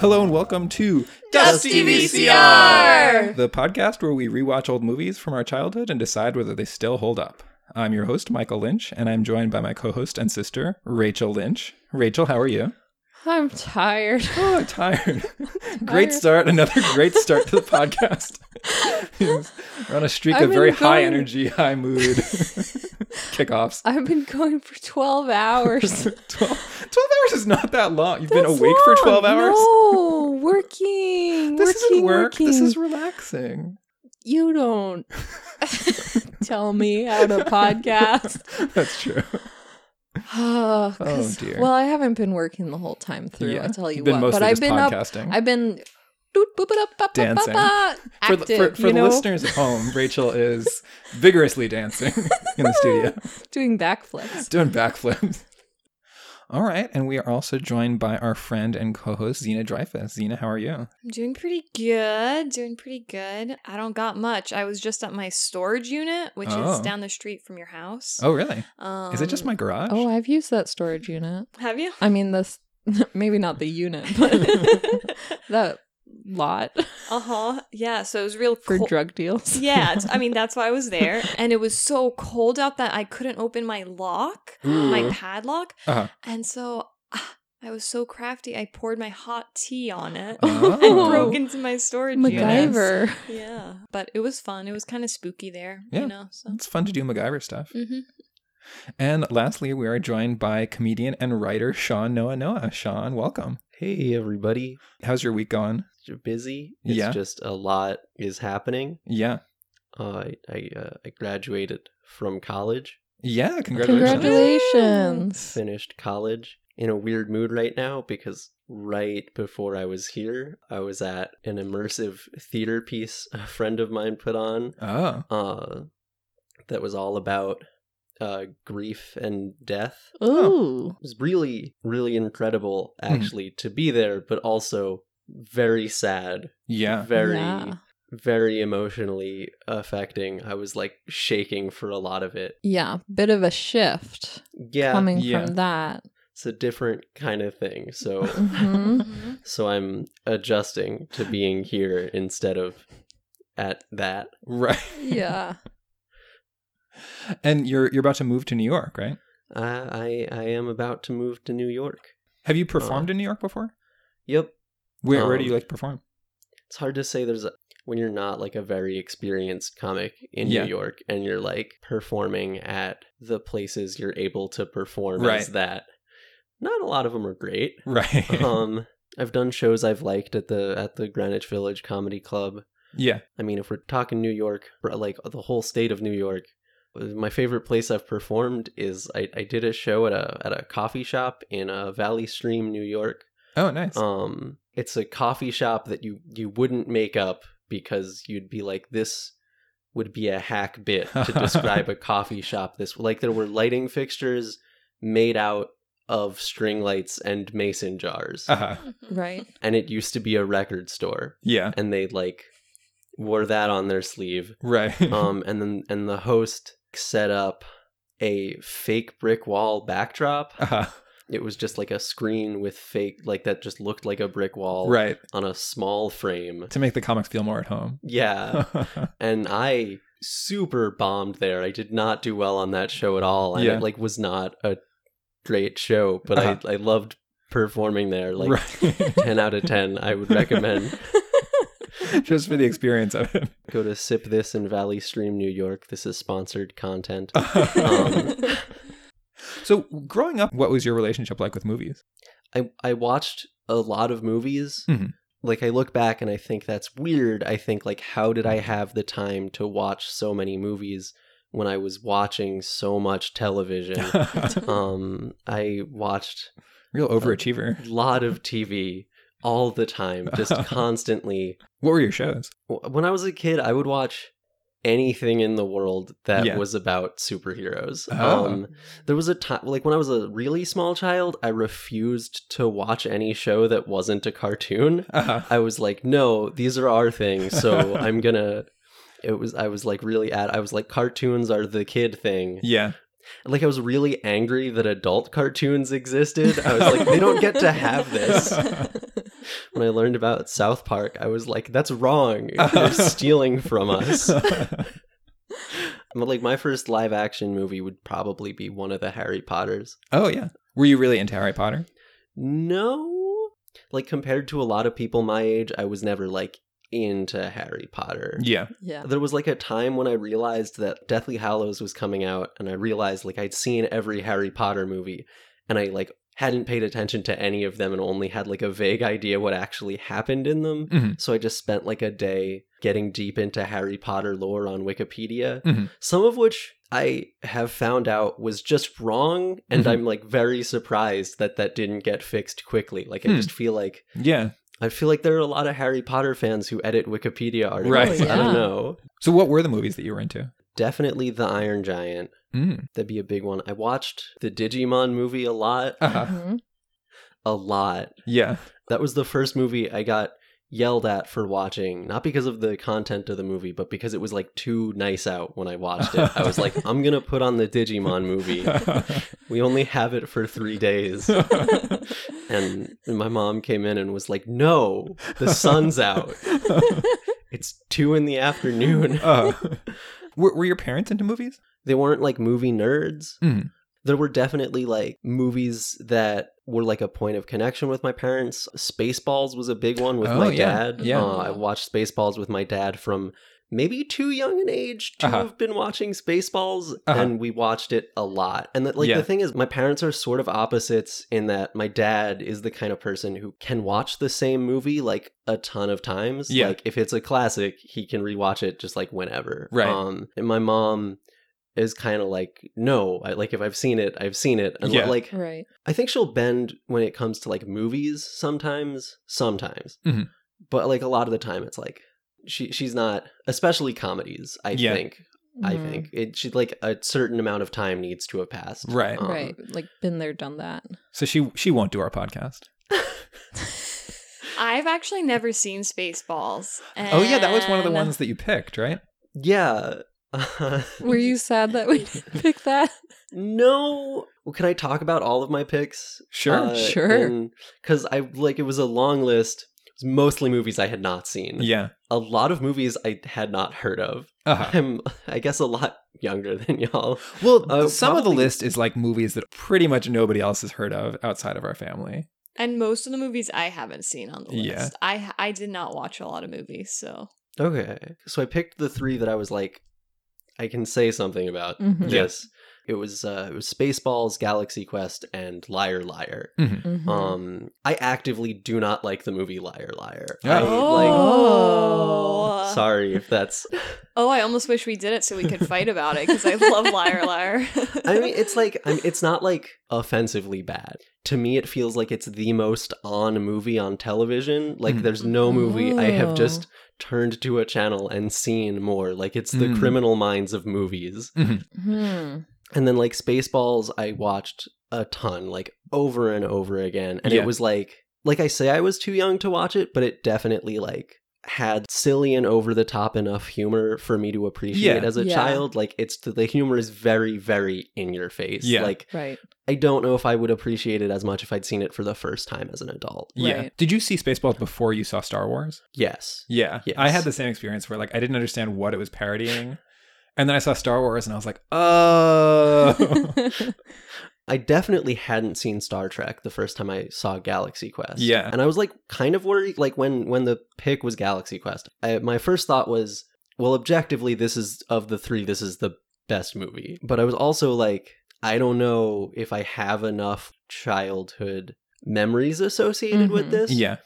Hello and welcome to Dusty VCR! the podcast where we rewatch old movies from our childhood and decide whether they still hold up. I'm your host, Michael Lynch, and I'm joined by my co host and sister, Rachel Lynch. Rachel, how are you? I'm tired. Oh, I'm tired. great start. Another great start to the podcast. We're on a streak I've of very been high energy, high mood kickoffs. I've been going for 12 hours. 12, 12 hours is not that long. You've been That's awake for 12 hours? No, working. This working, isn't work. This is relaxing. You don't tell me how to podcast. That's true. Oh, oh, 'cause- dear. Well, I haven't been working the whole time through. I tell you You've been what, mostly but I've just been up. podcasting. I've been doot, boop, it up, up, Dancing. Up, up, up, for the, for, for you the listeners at home, Rachel is vigorously dancing in the studio, doing backflips. doing backflips. All right, and we are also joined by our friend and co-host Zena Dreyfus. Zena, how are you? I'm doing pretty good. Doing pretty good. I don't got much. I was just at my storage unit, which Oh. is down the street from your house. Oh, really? Um, Is it just my garage? Oh, I've used that storage unit. Have you? I mean, this maybe not the unit, but that lot uh huh. Yeah. So it was real for cold. drug deals. Yeah. it's- I mean, that's why I was there, and it was so cold out that I couldn't open my lock, my padlock, Uh-huh. and so. ah, I was so crafty. I poured my hot tea on it Oh. and broke into my storage unit. MacGyver. Yeah, but it was fun. It was kind of spooky there, Yeah. you know. So. It's fun to do MacGyver stuff. hmm And lastly, we are joined by comedian and writer Sean Noah Noah. Sean, welcome. Hey everybody, How's your week going? You're busy. It's Yeah. just a lot is happening. Yeah. Uh, I I, uh, I graduated from college, Yeah, congratulations. Congratulations. finished college. In a weird mood right now because right before I was here, I was at an immersive theater piece a friend of mine put on. Oh. Uh, that was all about uh grief and death. Ooh. It was really really incredible Hmm. actually to be there, but also very sad Yeah. very Yeah. very emotionally affecting i was like shaking for a lot of it Yeah. Bit of a shift yeah coming Yeah. from that. it's a different kind of thing so hmm Mm-hmm. so i'm adjusting to being here instead of at that Right. Yeah. And you're you're about to move to New York, right? i i, I am about to move to new york Have you performed in New York before? yep Where where do you Um, like to perform? it's hard to say there's a when you're not like a very experienced comic in Yeah. New York and you're like performing at the places you're able to perform Right. as that not a lot of them are great Right. um i've done shows i've liked at the at the greenwich village comedy club yeah. i mean if we're talking new york like the whole state of new york my favorite place i've performed is i, I did a show at a at a coffee shop in uh, valley stream new york Oh, nice. um it's a coffee shop that you you wouldn't make up because you'd be like this would be a hack bit to describe a coffee shop this like there were lighting fixtures made out of string lights and mason jars uh-huh. Right. and it used to be a record store Yeah. and they like wore that on their sleeve Right. um and then and the host set up a fake brick wall backdrop uh-huh. It was just like a screen with fake like that just looked like a brick wall Right. on a small frame To make the comics feel more at home. yeah and i super bombed there i did not do well on that show at all and Yeah. it like was not a great show but Uh-huh. i i loved performing there like right. 10 out of 10 i would recommend Just for the experience of it. go to sip this in valley stream new york this is sponsored content Um, so, growing up, what was your relationship like with movies? I I watched a lot of movies. Mhm. Like I look back and I think that's weird. I think like how did I have the time to watch so many movies when I was watching so much television? um I watched Real overachiever. a lot of TV all the time, just constantly. What were your shows? When I was a kid, I would watch anything in the world that Yeah. was about superheroes. Oh. Um, there was a time, like when I was a really small child, I refused to watch any show that wasn't a cartoon. Uh-huh. I was like, no, these are our things, so I'm gonna. It was I was like really at I was like cartoons are the kid thing. Yeah. Like I was really angry that adult cartoons existed. I was like, they don't get to have this. when I learned about South Park, I was like, "That's wrong. They're stealing from us." But like my first live action movie would probably be one of the Harry Potters. oh yeah. Were you really into Harry Potter? No, like compared to a lot of people my age, I was never like into Harry Potter. Yeah. Yeah. There was like a time when I realized that Deathly Hallows was coming out, and I realized like I'd seen every Harry Potter movie, and I like hadn't paid attention to any of them and only had like a vague idea what actually happened in them. Mhm. So I just spent like a day getting deep into Harry Potter lore on Wikipedia, Mhm. some of which I have found out was just wrong, and Mhm. I'm like very surprised that that didn't get fixed quickly. Like I Hmm. just feel like Yeah. I feel like there are a lot of Harry Potter fans who edit Wikipedia articles. Right. I don't know. So what were the movies that you were into? Definitely the Iron Giant. Mm. That'd be a big one. I watched the Digimon movie a lot. Uh-huh. Mhm. A lot. Yeah. That was the first movie I got yelled at for watching, not because of the content of the movie, but because it was like too nice out when I watched it. I was like, I'm gonna put on the Digimon movie. We only have it for three days. And my mom came in and was like, No, the sun's out. It's two in the afternoon. Were, were your parents into movies? They weren't like movie nerds. Mhm. There were definitely like movies that were like a point of connection with my parents. Spaceballs was a big one with Oh, my yeah. dad. Yeah. Uh, I watched Spaceballs with my dad from maybe too young an age to Uh-huh. have been watching Spaceballs, Uh-huh. and we watched it a lot. And that, like Yeah. the thing is, my parents are sort of opposites in that my dad is the kind of person who can watch the same movie like a ton of times. Yeah. Like if it's a classic, he can rewatch it just like whenever. Right. Um, and my mom is kind of like, no, I, like if I've seen it, I've seen it. And Yeah. like, Right. I think she'll bend when it comes to like movies sometimes, sometimes. Mhm. But like a lot of the time it's like she she's not especially comedies, I Yeah. think. I Mhm. think it should like a certain amount of time needs to have passed. Right. Um, Right. Like been there, done that. So she she won't do our podcast. I've actually never seen Spaceballs. Oh yeah, that was one of the ones that you picked, right? Yeah. Were you sad that we didn't pick that? no. Well, can I talk about all of my picks? Sure. Sure. Because I like it was a long list. It mostly movies I had not seen. Yeah. A lot of movies I had not heard of. Uh-huh. I'm, I guess, a lot younger than y'all. Well, Uh, some of the list is like movies that pretty much nobody else has heard of outside of our family. And most of the movies I haven't seen on the list. Yeah. I I did not watch a lot of movies, so Okay. So I picked the three that I was like, I can say something about Mhm. this. It was uh, it was Spaceballs, Galaxy Quest, and Liar Liar. Mhm. Um, I actively do not like the movie Liar Liar. Oh. I, Oh. like, sorry if that's. Oh, I almost wish we did it so we could fight about it because I love Liar Liar. I mean, it's like I'm, it's not like offensively bad. To me, it feels like it's the most on movie on television. Like Mhm. there's no movie I have Oh. just turned to a channel and seen more. Like it's the Mm. criminal minds of movies. Hmm. And then like Spaceballs, I watched a ton, like over and over again. And Yeah. it was like, like I say, I was too young to watch it, but it definitely like had silly and over the top enough humor for me to appreciate Yeah. as a Yeah. child. Like it's the humor is very, very in your face. Yeah. Like Right. I don't know if I would appreciate it as much if I'd seen it for the first time as an adult. Yeah. Right. Did you see Spaceballs before you saw Star Wars? Yes. Yeah. Yes. I had the same experience where like I didn't understand what it was parodying. And then I saw Star Wars and I was like, oh. I definitely hadn't seen Star Trek the first time I saw Galaxy Quest. Yeah. and I was like kind of worried. Like when when the pick was Galaxy Quest, I, my first thought was, well, objectively, this is of the three, this is the best movie. But I was also like, I don't know if I have enough childhood memories associated with Mhm. this. yeah.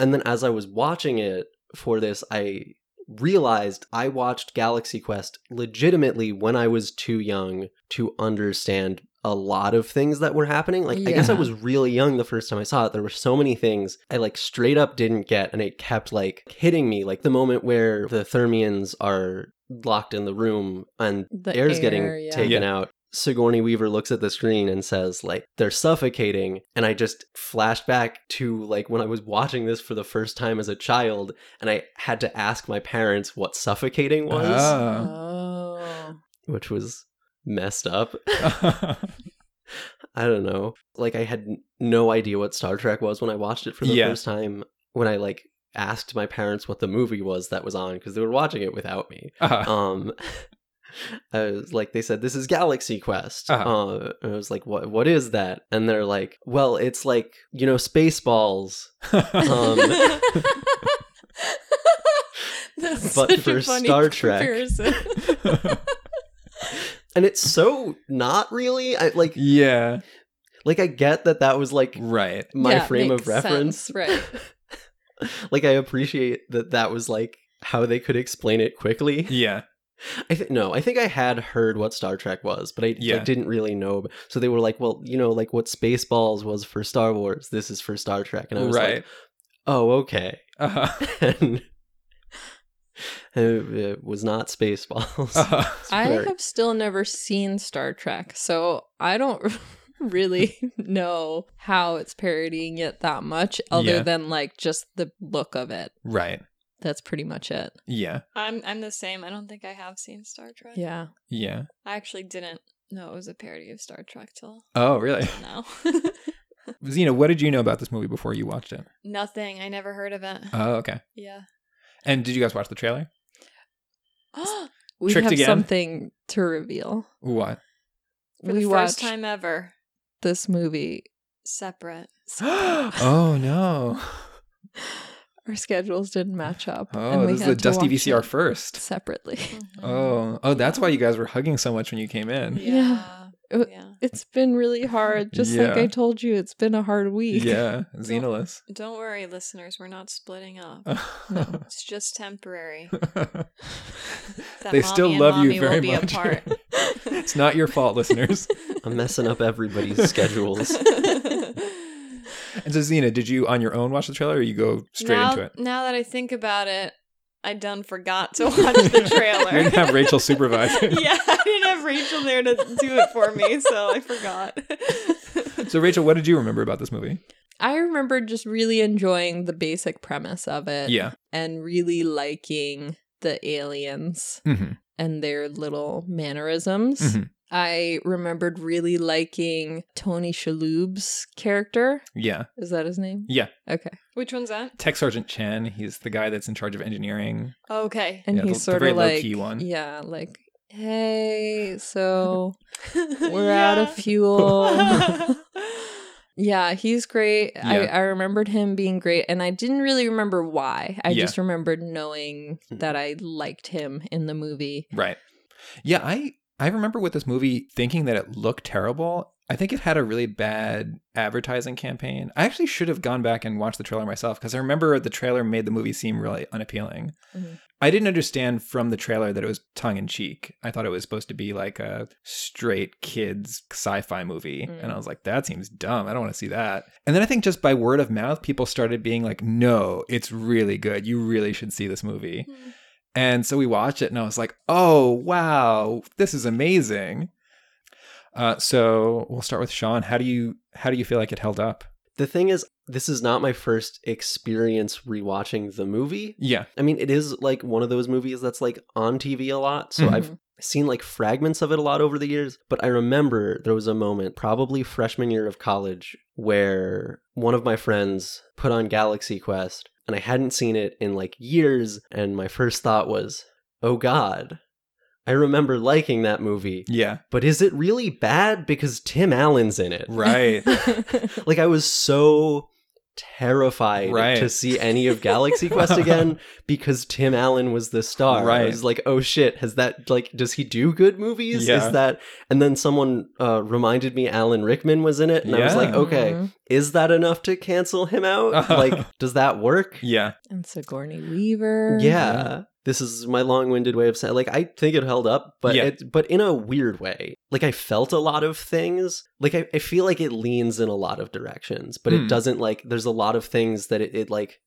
And then as I was watching it for this, I realized I watched Galaxy Quest legitimately when I was too young to understand a lot of things that were happening. Like I guess I was really young the first time I saw it. There were so many things I like straight up didn't get and it kept like hitting me. Like the moment where the Thermians are locked in the room and The air's air, getting yeah. taken Yeah. out. Sigourney Weaver looks at the screen and says, like, they're suffocating. And I just flashed back to, like, when I was watching this for the first time as a child, and I had to ask my parents what suffocating was, Oh. Oh. which was messed up. I don't know. Like, I had no idea what Star Trek was when I watched it for the Yeah. first time. when I like asked my parents what the movie was that was on because they were watching it without me. Uh-huh. Um, I was like, they said this is Galaxy Quest. Uh-huh. Uh, I was like, what? What is that? And they're like, well, it's like you know, Spaceballs. Um, That's But such for a funny Star Trek. comparison. and it's so not really. I like, yeah. like I get that that was like Right. my Yeah, frame of reference. sense, right. like I appreciate that that was like how they could explain it quickly. Yeah. I think no, I think I had heard what Star Trek was, but I, I didn't really know. So they were like, "Well, you know, like what Spaceballs was for Star Wars, this is for Star Trek," and I was right. like, "Oh, okay." uh-huh. and it, it was not Spaceballs. Uh-huh. I have still never seen Star Trek, so I don't really know how it's parodying it that much, other Yeah. than like just the look of it. Right. That's pretty much it. Yeah. I'm I'm the same. I don't think I have seen Star Trek. Yeah. Yeah. I actually didn't know it was a parody of Star Trek till Oh, really? No. Zena, what did you know about this movie before you watched it? Nothing. I never heard of it. Oh, okay. yeah. And did you guys watch the trailer? We Tricked have again? something to reveal. What? For we the watched first time ever, this movie. separate. oh no. Our schedules didn't match up. Oh, and we this is had the to Dusty VCR first. separately. Mhm. Oh, oh, that's why you guys were hugging so much when you came in. Yeah. It- Yeah. It's been really hard. Just like I told you, it's been a hard week. Yeah, Xenoless. Don't worry, listeners. We're not splitting up. no, It's just temporary. They mommy still and love you mommy will very be much. apart. it's not your fault, listeners. I'm messing up everybody's schedules. And so, Xena, did you on your own watch the trailer, or you go straight now, into it? Now that I think about it, I done forgot to watch the trailer. You didn't have Rachel supervise yeah, I didn't have Rachel there to do it for me, so I forgot. So, Rachel, what did you remember about this movie? I remember just really enjoying the basic premise of it. Yeah. And really liking the aliens hmm and their little mannerisms. Mhm. I remembered really liking Tony Shalhoub's character. Yeah. Is that his name? Yeah. Okay. Which one's that? Tech Sergeant Chen, he's the guy that's in charge of engineering. Okay. And Yeah, he's the sort very of like low-key one. Yeah, like, hey, so we're out of fuel. yeah, he's great. I, Yeah. I remembered him being great, and I didn't really remember why. I Yeah. just remembered knowing that I liked him in the movie. Right. Yeah, I I remember with this movie thinking that it looked terrible. I think it had a really bad advertising campaign. I actually should have gone back and watched the trailer myself because I remember the trailer made the movie seem really unappealing. Mhm. I didn't understand from the trailer that it was tongue in cheek. I thought it was supposed to be like a straight kids sci-fi movie, Mm. and I was like, that seems dumb. I don't want to see that. And then I think just by word of mouth, people started being like, no, it's really good. You really should see this movie. And so we watched it, and I was like, "Oh wow, this is amazing." Uh, so we'll start with Sean. How do you how do you feel like it held up? the thing is, this is not my first experience rewatching the movie. Yeah, I mean, it is like one of those movies that's like on TV a lot. So Mhm. I've seen like fragments of it a lot over the years. But I remember there was a moment, probably freshman year of college, where one of my friends put on Galaxy Quest and I hadn't seen it in like years. And my first thought was, oh God. I remember liking that movie, yeah, but is it really bad because Tim Allen's in it? right. Like I was so terrified Right. to see any of Galaxy Quest again because Tim Allen was the star. I Right. was like, oh shit, has that like does he do good movies? Yeah. Is that and then someone uh reminded me Alan Rickman was in it and I was like, Yeah. okay, Mhm. is that enough to cancel him out? like, does that work? yeah, And Sigourney Weaver. Yeah. This is my long-winded way of saying like I think it held up, but Yeah. it but in a weird way. Like I felt a lot of things. Like I, I feel like it leans in a lot of directions, but Hmm. it doesn't like there's a lot of things that it, it like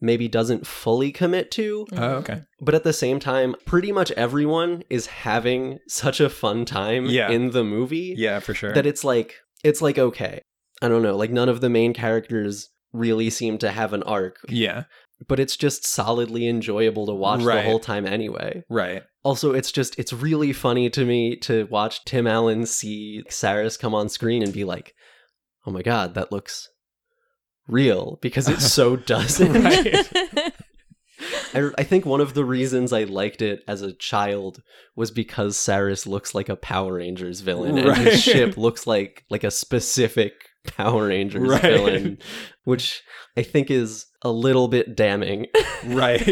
maybe doesn't fully commit to. Oh, okay, But at the same time, pretty much everyone is having such a fun time Yeah. in the movie yeah, for sure. that it's like it's like okay. I don't know, like none of the main characters really seem to have an arc, yeah, but it's just solidly enjoyable to watch the whole time anyway. right. Also, it's just it's really funny to me to watch Tim Allen see Sarris come on screen and be like, "Oh my god, that looks real because it so doesn't. Right. I, I think one of the reasons I liked it as a child was because Sarris looks like a Power Rangers villain, and Right. his ship looks like like a specific Power Rangers Right. villain, which I think is a little bit damning. right.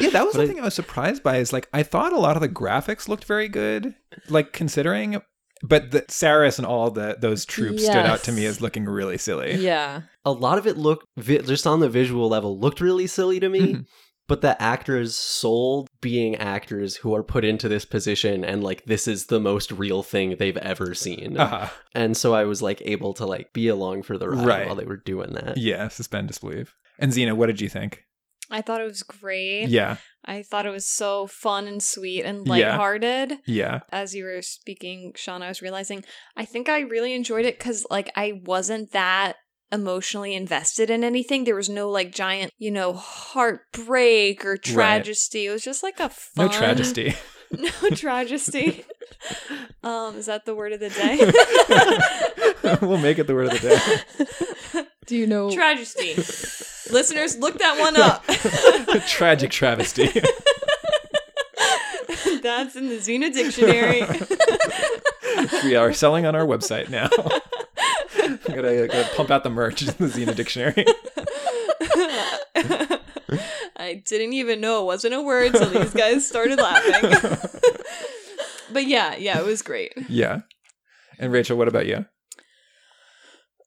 Yeah, that was But the I- thing I was surprised by. Is like I thought a lot of the graphics looked very good, like considering, but the Sarris and all the those troops stood out to me as looking really silly. yeah. a lot of it looked vi- just on the visual level looked really silly to me Mhm. But the actors sold being actors who are put into this position and like this is the most real thing they've ever seen Uh-huh. and so i was like able to like be along for the ride Right. while they were doing that Yeah, suspend disbelief. And Xena, what did you think? I thought it was great. Yeah, I thought it was so fun and sweet and Yeah. lighthearted. yeah, As you were speaking, Sean, I was realizing I think I really enjoyed it because like I wasn't that emotionally invested in anything. There was no like giant, you know, heartbreak or tragedy. It was just like a fun no tragedy. No tragedy. um, is that the word of the day? we'll make it the word of the day. Do you know? tragedy. Listeners, look that one up. Tragic travesty. That's in the Xena dictionary. we are selling on our website now. gotta, gotta pump out the merch in the Xena dictionary. I didn't even know it wasn't a word, so these guys started laughing. but yeah, yeah, it was great. yeah. And Rachel, what about you?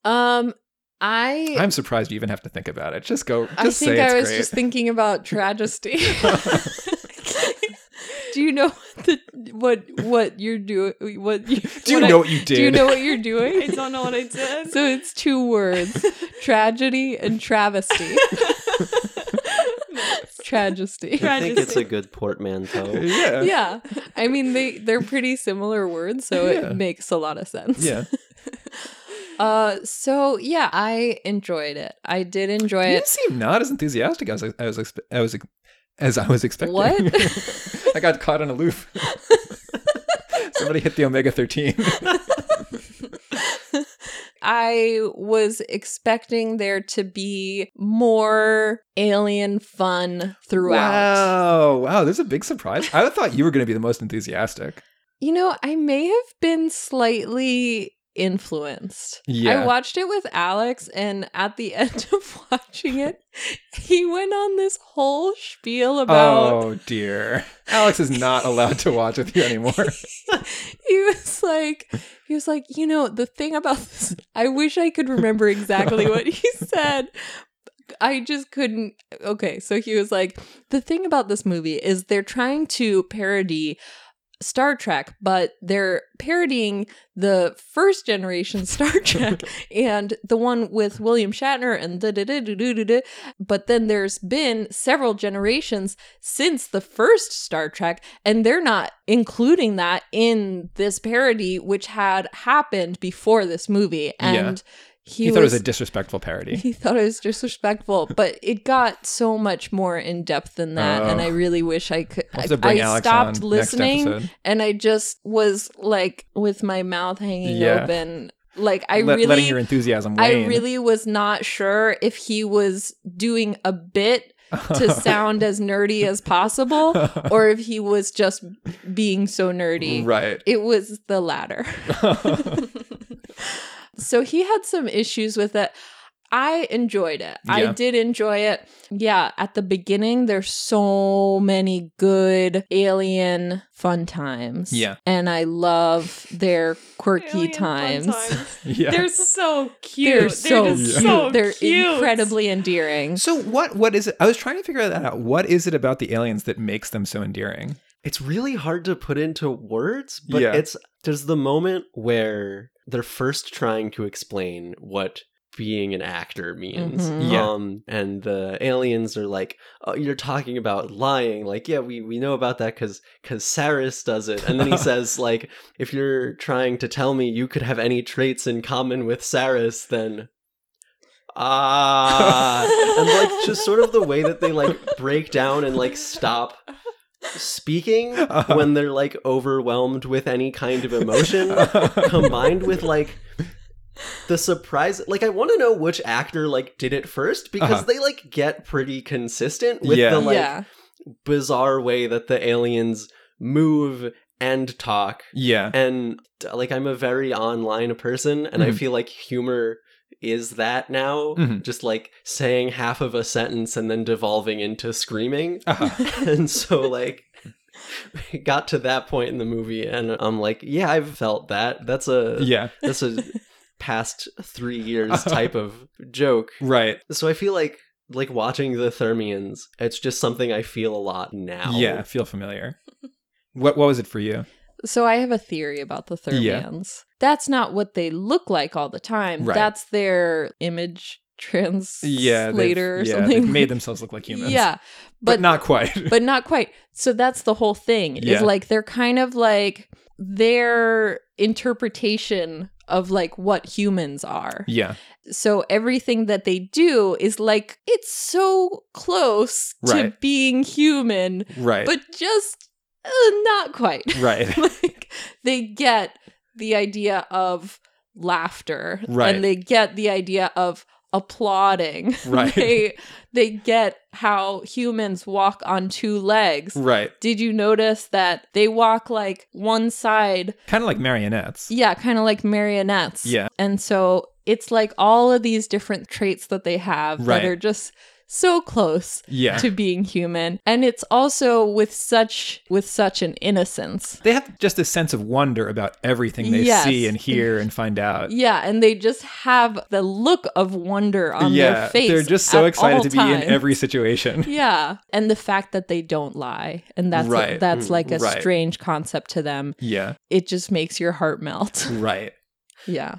Um, I I'm surprised you even have to think about it. Just go. Just I say think it's I was great. just thinking about tragedy. Do you know the what what you're doing? What you, Do you what know I- what you did? Do you know what you're doing? I don't know what I did. so it's two words: tragedy and travesty. Tragedy. I think it's a good portmanteau yeah. yeah, I mean they they're pretty similar words, so Yeah. it makes a lot of sense. Yeah. Uh, so yeah, I enjoyed it. I did enjoy You it. didn't seem not as enthusiastic as I, I was. Expe- I was ex- as I was expecting. What? I got caught on a loop. Somebody hit the omega thirteen. I was expecting there to be more alien fun throughout. Wow! Wow! There's a big surprise. I thought you were going to be the most enthusiastic. You know, I may have been slightly influenced. Yeah. I watched it with Alex, and at the end of watching it, he went on this whole spiel about. oh dear, Alex is not allowed to watch with you anymore. He was like, he was like, you know, the thing about this, I wish I could remember exactly what he said. I just couldn't. Okay, so he was like, the thing about this movie is they're trying to parody Star Trek, but they're parodying the first generation Star Trek and the one with William Shatner and da da da da da da. But then there's been several generations since the first Star Trek, and they're not including that in this parody, which had happened before this movie. And he, He, thought it was was a disrespectful parody. he thought it was disrespectful, but it got so much more in depth than that, and Oh. I really wish I could. I, have to bring I stopped listening, and I just was like with my mouth hanging Yeah. open. Like I Let- really, letting your enthusiasm I really was not sure if he was doing a bit to sound as nerdy as possible, or if he was just being so nerdy. right. It was the latter. So he had some issues with it. I enjoyed it. I did enjoy it. Yeah, at the beginning, there's so many good alien fun times. Yeah. And I love their quirky Alien times. times. yeah. They're so cute. They're so just cute. so They're cute. incredibly endearing. so what? What is it? I was trying to figure that out. What is it about the aliens that makes them so endearing? it's really hard to put into words but Yeah. it's there's the moment where they're first trying to explain what being an actor means Mhm. Yeah. um and the aliens are like oh you're talking about lying like yeah we we know about that because because sarris does it and then he says like if you're trying to tell me you could have any traits in common with sarris then ah and like just sort of the way that they like break down and like stop speaking Uh-huh. when they're like overwhelmed with any kind of emotion combined with like the surprise like I want to know which actor like did it first because Uh-huh. they like get pretty consistent with Yeah. the like yeah. bizarre way that the aliens move and talk Yeah. and like I'm a very online person and I Mhm. feel like humor is that now Mhm. just like saying half of a sentence and then devolving into screaming Uh-huh. and so like got to that point in the movie and I'm like yeah I've felt that that's a Yeah. that's a past 3 years type of joke Right. so I feel like like watching the Thermians it's just something I feel a lot now Yeah. I feel familiar. What What was it for you? So I have a theory about the Yeah. Thermians. That's not what they look like all the time. Right. That's their image translator Yeah. or yeah, something. Made themselves look like humans. Yeah, But, but not quite. but not quite. So that's the whole thing. Yeah. Is like they're kind of like their interpretation of like what humans are. yeah. So everything that they do is like it's so close to being human, Right. but just uh, not quite. right. like they get the idea of laughter Right. and they get the idea of applauding Right. they they get how humans walk on two legs right. did you notice that they walk like one side Kind of like marionettes. yeah kind of like marionettes Yeah. and so it's like all of these different traits that they have Right. that are just so close Yeah. to being human and it's also with such with such an innocence they have just a sense of wonder about everything they Yes. see and hear and find out. yeah and they just have the look of wonder on yeah, their face they're just so excited to be in every situation. yeah and the fact that they don't lie and that's Right. that's Mm, like a right. strange concept to them Yeah, it just makes your heart melt right. yeah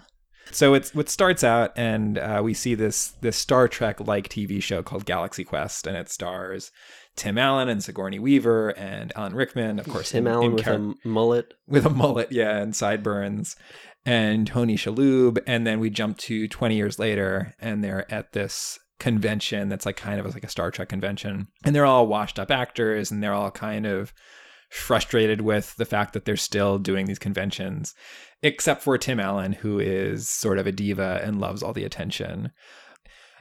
So it's what starts out, and uh, we see this this Star Trek like TV show called Galaxy Quest, and it stars Tim Allen and Sigourney Weaver and Alan Rickman, of course, Tim in- Allen in with char- a mullet? with a mullet, yeah, and sideburns, and Tony Shalhoub, and then we jump to 20 years later, and they're at this convention that's like kind of like a Star Trek convention, and they're all washed up actors, and they're all kind of frustrated with the fact that they're still doing these conventions, except for Tim Allen, who is sort of a diva and loves all the attention.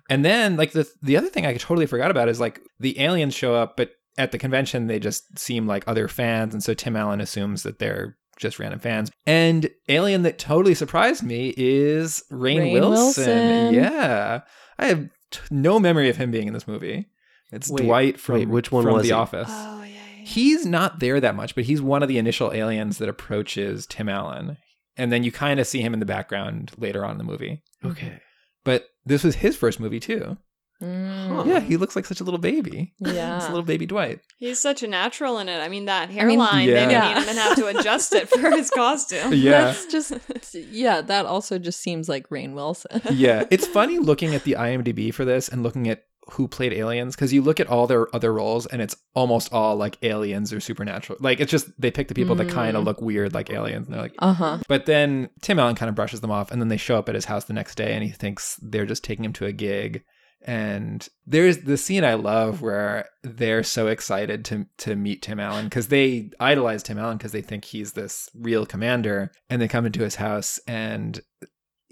And then, like the the other thing I totally forgot about is like the aliens show up, but at the convention they just seem like other fans, and so Tim Allen assumes that they're just random fans. And alien that totally surprised me is Rain, Rainn Wilson. Wilson. Yeah, I have t- no memory of him being in this movie. It's Wait, Dwight from wait, which one from was The he? Office. Oh yeah. Yeah. He's not there that much, but he's one of the initial aliens that approaches Tim Allen. And then you kind of see him in the background later on in the movie. okay But this was his first movie too. Mm, Yeah, he looks like such a little baby. Yeah, it's a little baby Dwight. He's such a natural in it. I mean, that mean, hairline, Yeah. they didn't Yeah. even have to adjust it for his costume. Yeah. that's just yeah that also just seems like rainn wilson yeah, it's funny looking at the IMDb for this and looking at who played aliens because you look at all their other roles and it's almost all like aliens or supernatural. Like it's just they pick the people that kind of Mm. look weird like aliens and they're like uh-huh But then Tim Allen kind of brushes them off, and then they show up at his house the next day, and he thinks they're just taking him to a gig. And there's the scene I love where they're so excited to to meet Tim Allen because they idolize Tim Allen because they think he's this real commander, and they come into his house and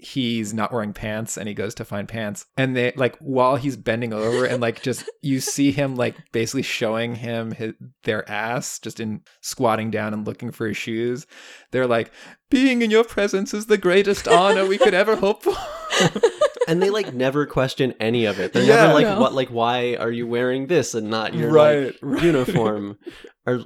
he's not wearing pants and he goes to find pants and they like while he's bending over and like just you see him like basically showing him his, their ass just in squatting down and looking for his shoes they're like being in your presence is the greatest honor we could ever hope for and they like never question any of it they're Yeah. never like No. what like why are you wearing this and not your Right, like, right. uniform or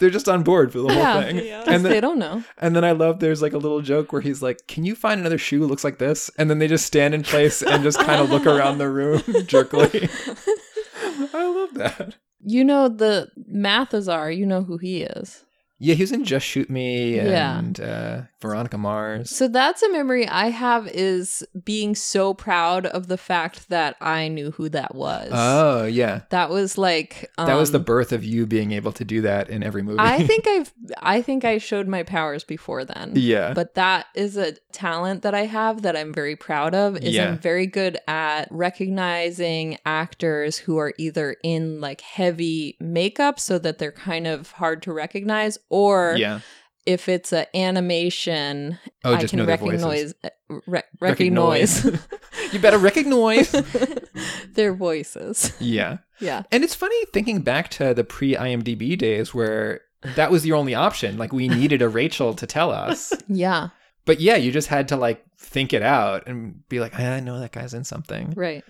they're just on board for the whole Yeah. thing Yeah. and then, they don't know and then I love there's like a little joke where he's like, Can you find another shoe that looks like this? And then they just stand in place and just kind of look around the room jerkily. I love that. you know the mathesar you know who he is Yeah, he was in Just Shoot Me Yeah. and uh, Veronica Mars. So that's a memory I have is being so proud of the fact that I knew who that was. Oh, yeah. that was like That was the um, birth of you being able to do that in every movie. I think I've I think I showed my powers before then. yeah. But that is a talent that I have that I'm very proud of. Is Yeah. I'm very good at recognizing actors who are either in like heavy makeup so that they're kind of hard to recognize or yeah. if it's an animation, Oh, I can recognize uh, re- recognize you better recognize. their voices. yeah. Yeah. And it's funny thinking back to the pre IMDb days where that was your only option. Like we needed a Rachel to tell us. Yeah. But yeah, you just had to like think it out and be like, I know that guy's in something. Right.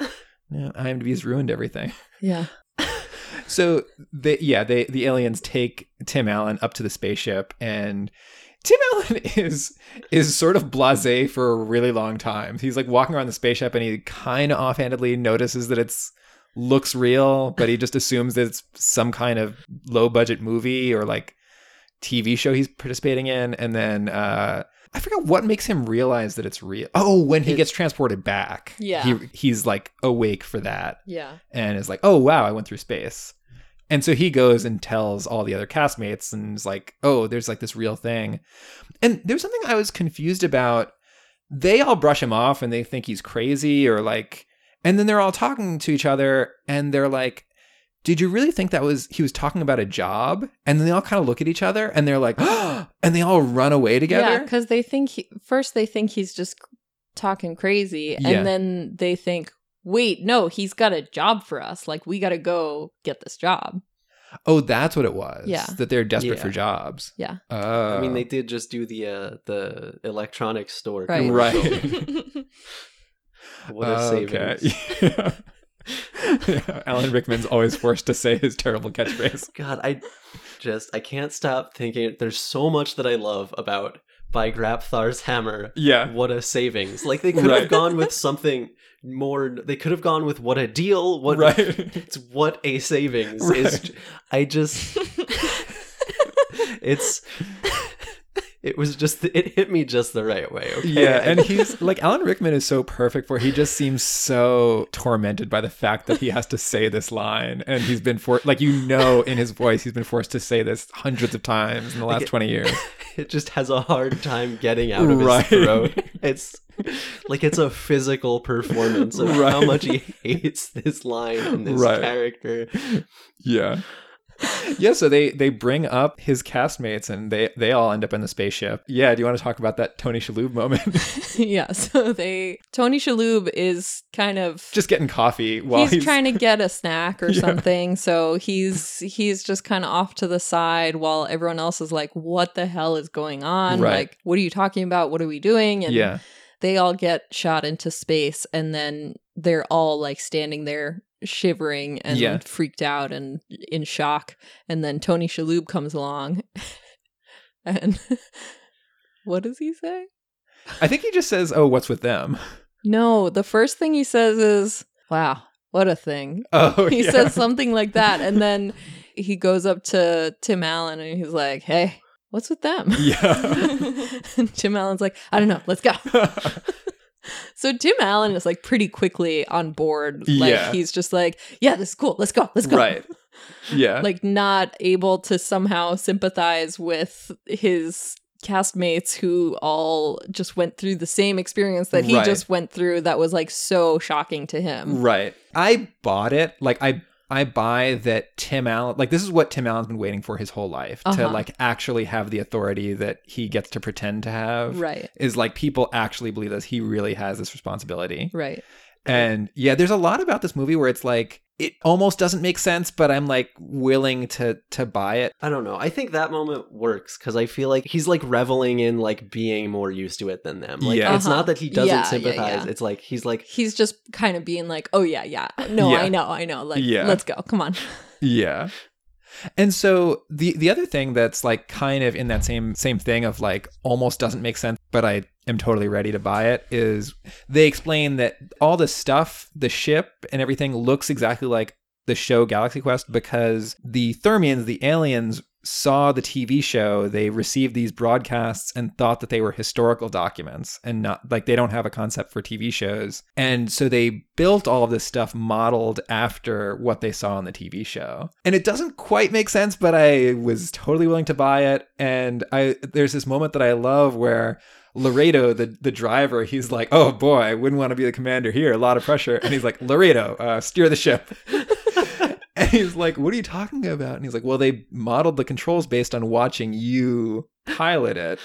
Yeah, IMDb's ruined everything. Yeah. So they yeah, they the aliens take Tim Allen up to the spaceship and Tim Allen is is sort of blasé for a really long time. He's like walking around the spaceship and he kind of offhandedly notices that it's looks real, but he just assumes that it's some kind of low budget movie or like TV show he's participating in and then uh I forget what makes him realize that it's real. Oh, when he gets transported back. Yeah. He he's like awake for that Yeah. and is like, "Oh wow, I went through space." And so he goes and tells all the other castmates and is like, "Oh, there's like this real thing." And there's something I was confused about. They all brush him off and they think he's crazy or like and then they're all talking to each other and they're like, "Did you really think that was he was talking about a job?" And then they all kind of look at each other and they're like, and they all run away together. Yeah, because they think he, first they think he's just talking crazy, Yeah. and then they think, wait, no, he's got a job for us. Like we got to go get this job. oh, that's what it was. Yeah. That they're desperate Yeah. for jobs. Yeah. Oh. I mean, they did just do the uh, the electronics store. Right. Right. What a savings. Okay. Yeah. Alan Rickman's always forced to say his terrible catchphrase. God, I just I can't stop thinking. There's so much that I love about by Grabthar's hammer. Yeah. What a savings! Like they could Right. have gone with something more. They could have gone with what a deal. What Right. It's what a savings Right. is. I just. it's. It was just. It hit me just the right way. Okay? Yeah, and he's like Alan Rickman is so perfect for he just seems so tormented by the fact that he has to say this line and he's been for like you know in his voice he's been forced to say this hundreds of times in the last it- 20 years. it just has a hard time getting out of Right. his throat. It's like it's a physical performance of how much he hates this line and this Right. character. Yeah. Yeah, so they they bring up his castmates and they they all end up in the spaceship. Yeah, do you want to talk about that Tony Shalhoub moment? yeah. So they Tony Shalhoub is kind of just getting coffee while he's, he's, trying to get a snack or Yeah. something. So he's he's just kind of off to the side while everyone else is like, "What the hell is going on? Right. Like, what are you talking about? What are we doing?" And Yeah. they all get shot into space, and then they're all like standing there shivering and Yeah. freaked out and in shock. And then Tony Shalhoub comes along, and what does he say? I think he just says, "Oh, what's with them?" No, the first thing he says is, "Wow, what a thing." Oh, he yeah. says something like that and then he goes up to tim allen and he's like hey what's with them Yeah. and tim allen's like i don't know let's go so tim allen is like pretty quickly on board like Yeah. he's just like yeah this is cool let's go let's go Right. Yeah. like not able to somehow sympathize with his castmates who all just went through the same experience that he Right. just went through that was like so shocking to him Right. I bought it. Like I I buy that Tim Allen like this is what Tim Allen's been waiting for his whole life to Uh-huh. like actually have the authority that he gets to pretend to have. right Is like people actually believe that he really has this responsibility. right And yeah, there's a lot about this movie where it's like it almost doesn't make sense, but I'm like willing to to buy it. I don't know. I think that moment works because I feel like he's like reveling in like being more used to it than them. Like Yeah. it's Uh-huh. not that he doesn't Yeah, yeah, sympathize. yeah. It's like he's like he's just kind of being like, "Oh yeah, yeah, no, Yeah. I know, I know, like, Yeah. let's go, come on." Yeah. And so the the other thing that's like kind of in that same same thing of like almost doesn't make sense, but I am totally ready to buy it is they explain that all the stuff, the ship and everything looks exactly like the show Galaxy Quest because the Thermians, the aliens saw the TV show, they received these broadcasts and thought that they were historical documents and not like they don't have a concept for TV shows. And so they built all of this stuff modeled after what they saw on the TV show. And it doesn't quite make sense, but I was totally willing to buy it. And I there's this moment that I love where Laredo, the, the driver, he's like, oh boy, I wouldn't want to be the commander here. A lot of pressure. And he's like, Laredo, uh, steer the ship. And he's like, What are you talking about? And he's like, Well, they modeled the controls based on watching you pilot it.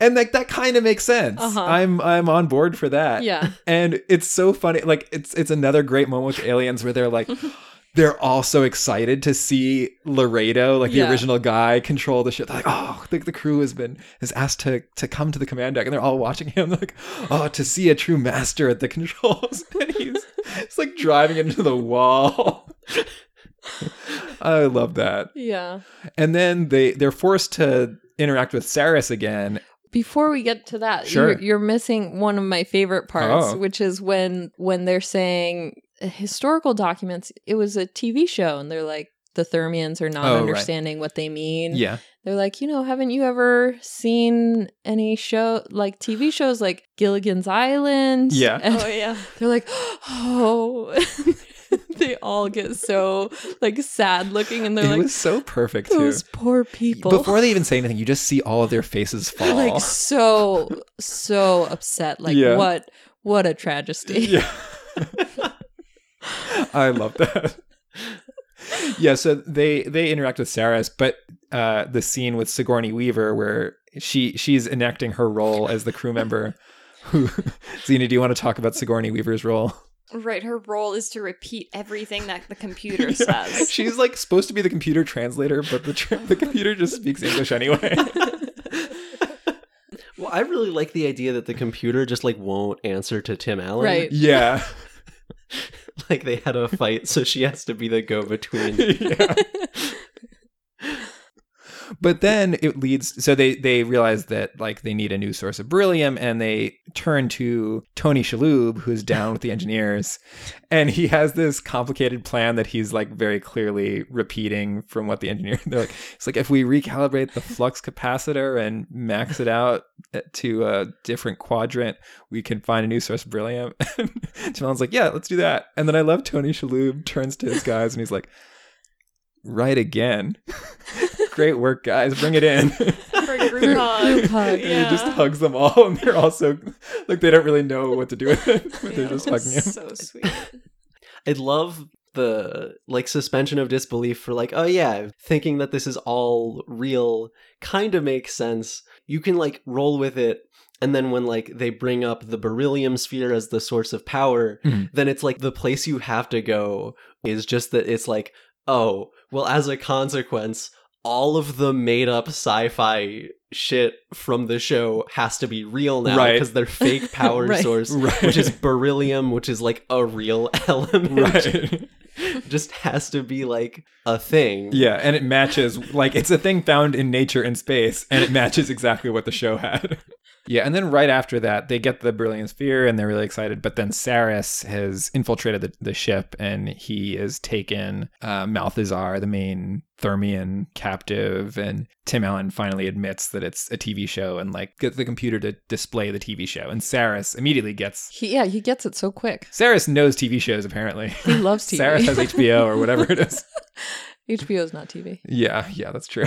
And like that kind of makes sense. Uh-huh. I'm I'm on board for that. Yeah. And it's so funny. Like it's it's another great moment with aliens where they're like they're all so excited to see Laredo, like the original guy, control the ship. They're like, oh, the, the crew has been is asked to to come to the command deck, and they're all watching him. Like, oh, to see a true master at the controls, and he's it's like driving into the wall. I love that. Yeah. And then they they're forced to interact with Sarris again. Before we get to that, Sure. you're, you're missing one of my favorite parts, Oh. which is when when they're saying historical documents. It was a TV show, and they're like the Thermians are not Oh, right. understanding what they mean. Yeah, They're like, you know, haven't you ever seen any show like TV shows like Gilligan's Island? Yeah. And Oh yeah. they're like, oh. they all get so like sad looking, and they're it like, was so perfect too. those poor people. Before they even say anything, you just see all of their faces fall. like so so upset like Yeah. what what a tragedy Yeah. I love that. Yeah, so they they interact with Sarris, but uh the scene with Sigourney Weaver where she she's enacting her role as the crew member who Zena, do you want to talk about Sigourney Weaver's role? Right. Her role is to repeat everything that the computer says. She's like supposed to be the computer translator, but the tra- the computer just speaks English anyway. Well, I really like the idea that the computer just like won't answer to Tim Allen. Right. yeah. Like they had a fight, so she has to be the go between. yeah. But then it leads so they they realize that like they need a new source of beryllium and they turn to Tony Shalhoub who's down with the engineers. And he has this complicated plan that he's like very clearly repeating from what the engineer they're like it's like if we recalibrate the flux capacitor and max it out eh, to a different quadrant we can find a new source of beryllium. And Tim like yeah let's do that. And then I love Tony Shalhoub turns to his guys and he's like right again. Great work, guys. Bring it in. For a group Group- hug. group hug. And he just hugs them all, and they're also like they don't really know what to do with it, but they're just it was hugging him. So sweet. I love the like suspension of disbelief for like, oh yeah, thinking that this is all real kind of makes sense. You can like roll with it. And then when like they bring up the beryllium sphere as the source of power, Mhm. then it's like the place you have to go is just that it's like, oh, well, as a consequence, all of the made up sci-fi shit from the show has to be real now Right. because they're fake power Right. source Right. which is beryllium, which is like a real element. right. Just has to be like a thing. Yeah, and it matches like it's a thing found in nature and space, and it matches exactly what the show had. Yeah, and then right after that, they get the beryllium sphere and they're really excited. But then Sarris has infiltrated the, the ship and he has taken uh, Mathesar, the main Thermian captive. And Tim Allen finally admits that it's a TV show and like gets the computer to display the TV show. And Sarris immediately gets. he, yeah he gets it so quick Sarris knows TV shows apparently. he loves tv Sarris has HBO or whatever it is. hbo is not tv Yeah, yeah, that's true.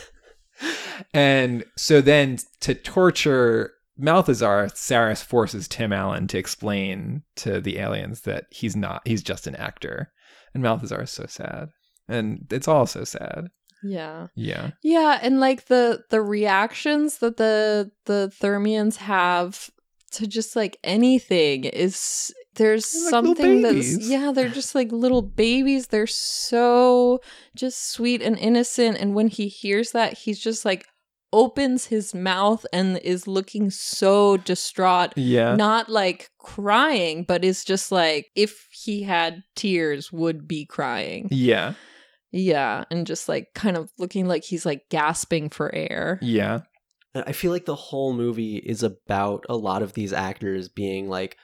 and so then to torture Mathesar, Sarris forces Tim Allen to explain to the aliens that he's not, he's just an actor. And Mathesar is so sad. And it's all so sad. yeah Yeah. yeah and like the the reactions that the the thermians have to just like anything is there's like something that's yeah they're just like little babies they're so just sweet and innocent and when he hears that he's just like opens his mouth and is looking so distraught Yeah. not like crying but is just like if he had tears would be crying Yeah. Yeah and just like kind of looking like he's like gasping for air Yeah. I feel like the whole movie is about a lot of these actors being like,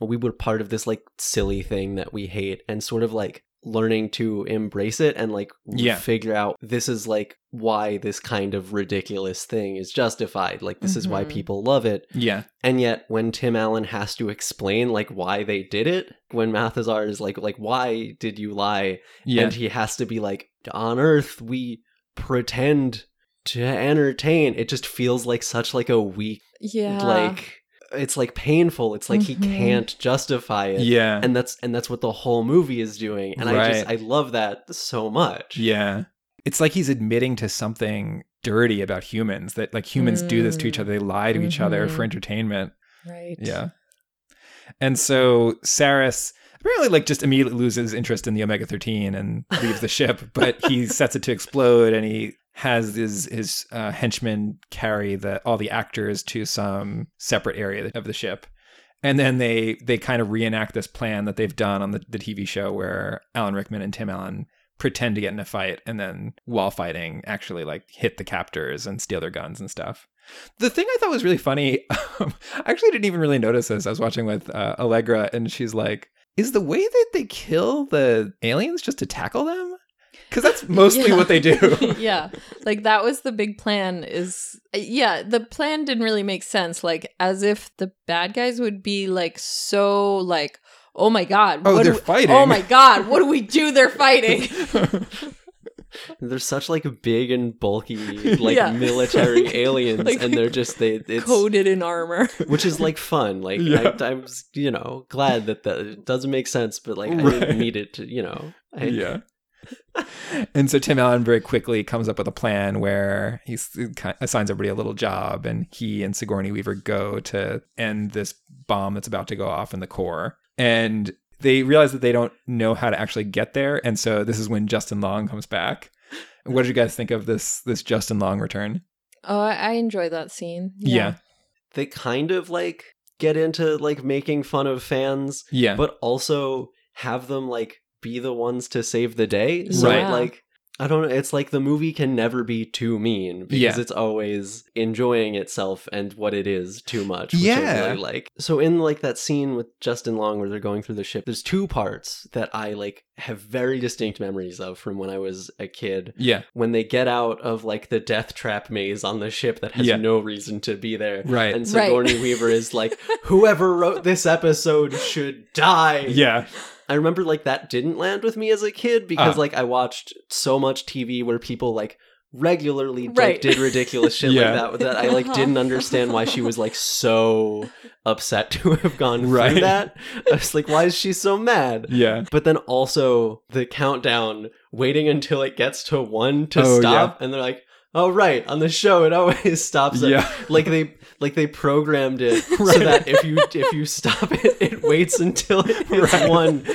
we were part of this like silly thing that we hate and sort of like learning to embrace it and like Yeah. figure out this is like why this kind of ridiculous thing is justified. Like, this is why Mhm. people love it. Yeah. And yet, when Tim Allen has to explain like why they did it, when Mathesar is like, like why did you lie? Yeah. And he has to be like, on Earth we pretend to entertain. It just feels like such like a weak, yeah like it's like painful. It's like Mhm. he can't justify it. Yeah. And that's and that's what the whole movie is doing. And I just I love that so much. Yeah. It's like he's admitting to something dirty about humans that like humans do this to each Mm. other. They lie to each other for entertainment. Right. Yeah. And so Sarris apparently like just immediately loses interest in the Omega 13 and leaves the ship, but he sets it to explode and he has his his uh, henchmen carry the all the actors to some separate area of the ship. And then they they kind of reenact this plan that they've done on the, the TV show where Alan Rickman and Tim Allen pretend to get in a fight and then while fighting actually like hit the captors and steal their guns and stuff. The thing I thought was really funny, um, I actually didn't even really notice this. I was watching with uh, Allegra, and she's like, "Is the way that they kill the aliens just to tackle them? Because that's mostly Yeah. what they do." yeah. Like that was the big plan is yeah, the plan didn't really make sense like as if the bad guys would be like so like oh my god, Oh, what they're we- fighting. Oh my god, what do we do? They're fighting. They're such like big and bulky like Yeah. military aliens Like, and they're just they it's Coated in armor. which is like fun. Like Yeah. I, I was, you know, glad that that it doesn't make sense, but like I didn't need it to, you know. I, yeah. and so Tim Allen very quickly comes up with a plan where he assigns everybody a little job, and he and Sigourney Weaver go to end this bomb that's about to go off in the core. And they realize that they don't know how to actually get there, and so this is when Justin Long comes back. What did you guys think of this this Justin Long return? Oh, I, I enjoy that scene. Yeah, They kind of like get into like making fun of fans, yeah, but also have them like be the ones to save the day. So Right. it, like I don't know, it's like the movie can never be too mean because Yeah. it's always enjoying itself and what it is too much. Which I Yeah. really like. So in like that scene with Justin Long where they're going through the ship, there's two parts that I like have very distinct memories of from when I was a kid. yeah, When they get out of like the death trap maze on the ship that has Yeah. no reason to be there. right, And Right. Sigourney Weaver is like, whoever wrote this episode should die. yeah, I remember like that didn't land with me as a kid because Ah. like I watched so much TV where people like regularly like, did ridiculous shit Yeah. like that that I like Uh-huh. didn't understand why she was like so upset to have gone through Right. that. I was like, why is she so mad? yeah, But then also the countdown, waiting until it gets to one to Oh, stop, and they're like, "Oh right, on the show it always stops." At, yeah, like they like they programmed it so that if you if you stop it, it waits until it hits Right. one.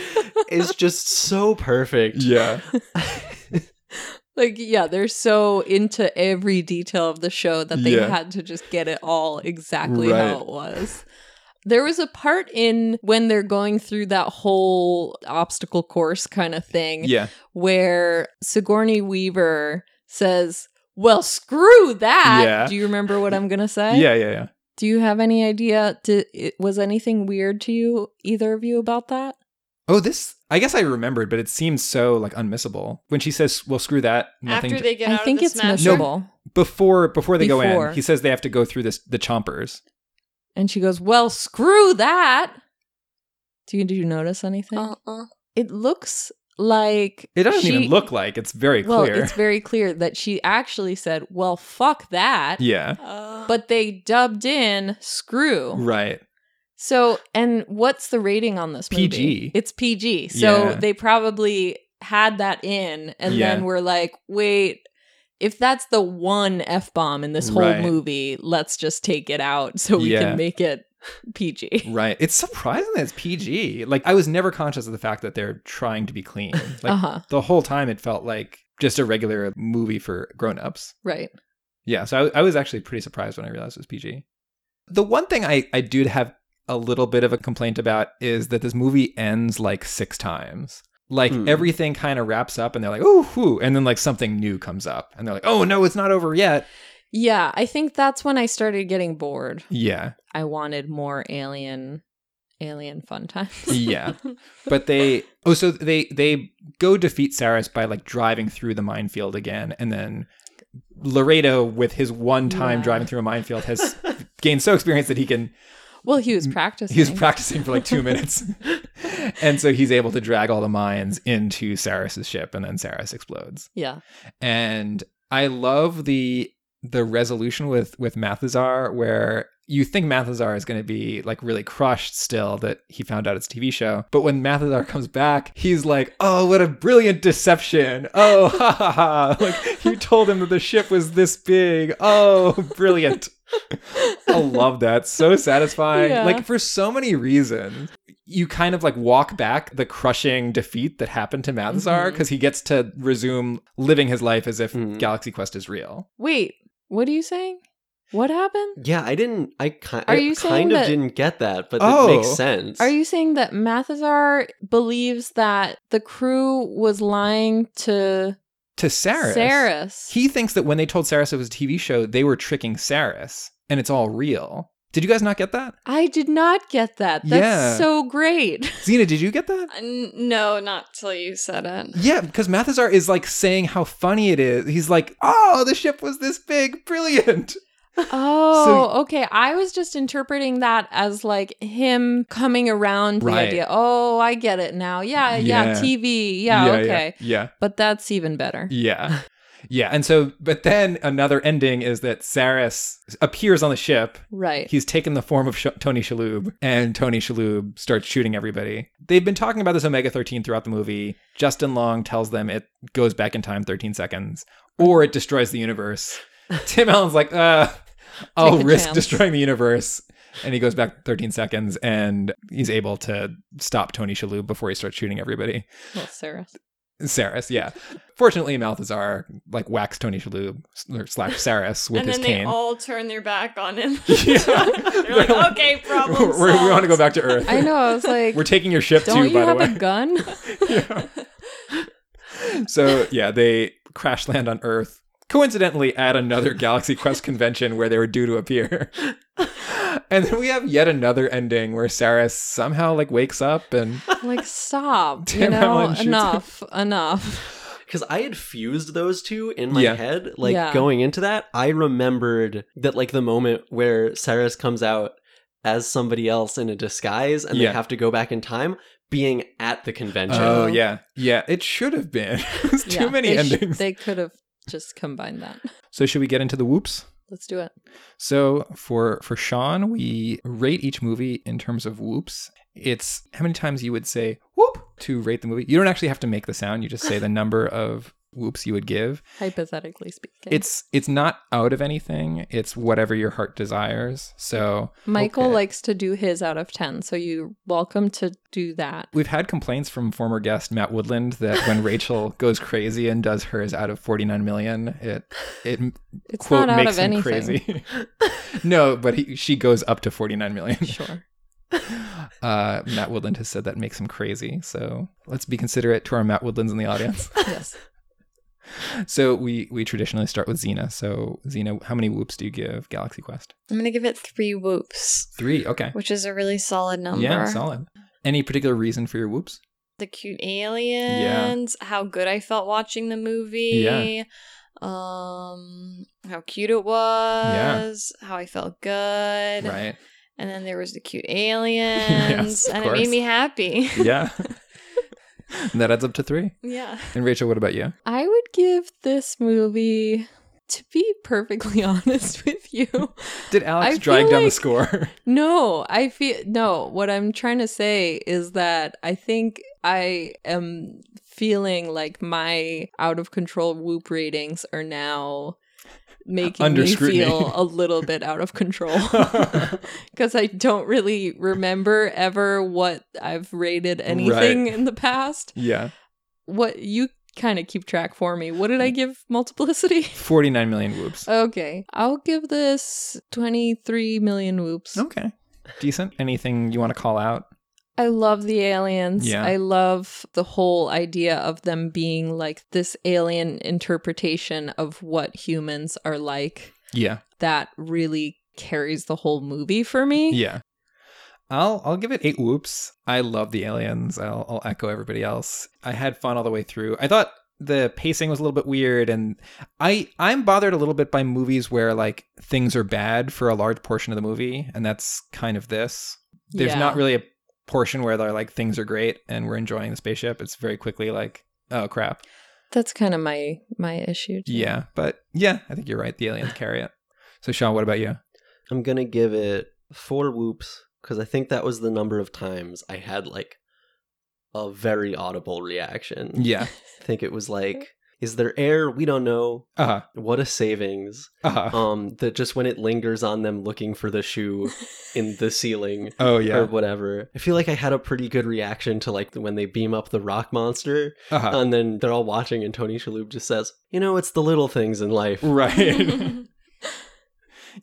Is just so perfect. yeah, Like, yeah, they're so into every detail of the show that they Yeah. had to just get it all exactly Right. how it was. There was a part in when they're going through that whole obstacle course kind of thing yeah, where Sigourney Weaver says, Well, screw that. Yeah. Do you remember what I'm going to say? yeah, yeah, yeah. Do you have any idea? Did, it, was anything weird to you, either of you, about that? Oh, this. I guess I remembered, but it seems so like unmissable when she says, "Well, screw that." Nothing. After they get I out think of the it's smash missable. before before they go Before. in, he says they have to go through this the chompers. And she goes, Well, screw that. Do you, did you notice anything? Uh-uh. It looks like It doesn't she- even look like it's very Well, clear. it's very clear that she actually said, "Well, fuck that," yeah, Uh, but they dubbed in "screw." right. So, and what's the rating on this movie? PG. It's PG. So Yeah. they probably had that in, and Yeah. then we're like, "Wait." If that's the one f bomb in this whole Right. movie, let's just take it out so we Yeah. can make it PG. Right. It's surprising that it's PG. Like I was never conscious of the fact that they're trying to be clean. Like uh huh. the whole time it felt like just a regular movie for grown-ups. Right. Yeah, so I, I was actually pretty surprised when I realized it was PG. The one thing I, I do have a little bit of a complaint about is that this movie ends like six times. Like Hmm. everything kind of wraps up and they're like, ooh, whoo, and then like something new comes up and they're like, oh no, it's not over yet. Yeah, I think that's when I started getting bored. Yeah. I wanted more alien alien fun times. Yeah. But they oh so they they go defeat Sarris by like driving through the minefield again and then Laredo with his one time Yeah. driving through a minefield has gained so experienced that he can well, he was practicing. he was practicing for like two minutes and so he's able to drag all the mines into Sarris's ship and then Sarris explodes yeah. and I love the the resolution with with Mathesar where you think Mathesar is going to be like really crushed still that he found out it's a TV show. But when Mathesar comes back, he's like, "Oh, what a brilliant deception. Oh, ha ha ha. Like you told him that the ship was this big. Oh, brilliant." I love that. So satisfying. Yeah. Like for so many reasons. You kind of like walk back the crushing defeat that happened to Mathesar because he gets to resume living his life as if Mhm. Galaxy Quest is real. Wait, what are you saying? What happened? Yeah, I didn't. I, ki- Are you saying kind of that- didn't get that, but Oh. it makes sense. Are you saying that Mathesar believes that the crew was lying to To Sarris. Sarris? He thinks that when they told Sarris it was a TV show, they were tricking Sarris and it's all real. Did you guys not get that? I did not get that. That's Yeah. so great. Zena, did you get that? Uh, n- no, not till you said it. Yeah, because Mathesar is like saying how funny it is. He's like, oh, the ship was this big, brilliant. Oh, okay. I was just interpreting that as like him coming around the Right. idea. Oh, I get it now. Yeah, yeah, Yeah. TV. Yeah, okay. Yeah. But that's even better. Yeah. Yeah. And so, but then another ending is that Sarris appears on the ship. Right. He's taken the form of Sh- Tony Shalhoub, and Tony Shalhoub starts shooting everybody. They've been talking about this Omega 13 throughout the movie. Justin Long tells them it goes back in time 13 seconds, or it destroys the universe. Tim Allen's like, uh, I'll risk chance. destroying the universe. And he goes back 13 seconds and he's able to stop Tony Shalhoub before he starts shooting everybody. Well, Sarah. Sarris, yeah. Fortunately, Mathesar like whacks Tony Shalhoub or slash Sarris with his cane. and his then they cane. all turn their back on him. Yeah. They're like, okay, problem We're- want to go back to Earth. I know. I was like, We're taking your ship don't too, you by the have way. a gun? Yeah. So yeah, they crash land on Earth. Coincidentally, at another Galaxy Quest convention where they were due to appear. And then we have yet another ending where Sarah somehow like wakes up and like, stop. You know, Allen shoots him. enough. Enough. because I had fused those two in my Yeah. head. Like Yeah. going into that, I remembered that like the moment where Cyrus comes out as somebody else in a disguise and Yeah. they have to go back in time being at the convention. oh, oh. yeah, yeah, it should have been. Too Yeah, many they sh- endings. they could have just combined that. So should we get into the whoops? Let's do it. So for for Sean, we rate each movie in terms of whoops. It's how many times you would say whoop to rate the movie. You don't actually have to make the sound. You just say the number of whoops you would give. Hypothetically speaking. It's it's not out of anything. It's whatever your heart desires. So Michael okay. likes to do his out of 10, so you're welcome to do that. We've had complaints from former guest Matt Woodland that when Rachel goes crazy and does hers out of 49 million, it it It's quote not out makes of anything. crazy. no, but he, she goes up to 49 million. Sure. Uh, Matt Woodland has said that makes him crazy. So let's be considerate to our Matt Woodlands in the audience. Yes. So we we traditionally start with Xena. So Xena, how many whoops do you give Galaxy Quest? I'm gonna give it three whoops, Three. Okay. which is a really solid number. Yeah, solid. Any particular reason for your whoops? the cute aliens, Yeah. how good I felt watching the movie. Yeah. Um, how cute it was. Yeah. How I felt good. Right. And then there was the cute aliens, of and it made me happy. Yeah. And that adds up to three. yeah. And Rachel, what about you? I would give this movie, to be perfectly honest with you, Did Alex I drag down the score? no, I feel, no, what I'm trying to say is that I think I am feeling like my out of control whoop ratings are now making Under me scrutiny. feel a little bit out of control because I don't really remember ever what I've rated anything in the past. yeah. What you kind of keep track for me. What did I mm. give multiplicity? 49 million whoops. Okay. I'll give this 23 million whoops. Okay. Decent. Anything you want to call out? I love the aliens. Yeah. I love the whole idea of them being like this alien interpretation of what humans are like. Yeah. That really carries the whole movie for me. Yeah. I'll I'll give it eight whoops. I love the aliens. I'll I'll echo everybody else. I had fun all the way through. I thought the pacing was a little bit weird and I I'm bothered a little bit by movies where like things are bad for a large portion of the movie and that's kind of this. There's Yeah. not really a portion where they're like things are great and we're enjoying the spaceship. It's very quickly like oh crap. That's kind of my my issue. too. Yeah, but yeah, I think you're right. The aliens carry it. So, Sean, what about you? I'm gonna give it four whoops because I think that was the number of times I had like a very audible reaction. Yeah. I think it was like, is there air? We don't know. Uh huh. What a savings. Uh huh. Um, that just when it lingers on them looking for the shoe in the ceiling Oh yeah. or yeah. whatever. I feel like I had a pretty good reaction to like when they beam up the rock monster Uh huh. and then they're all watching and Tony Shalhoub just says, "You know, it's the little things in life." Right.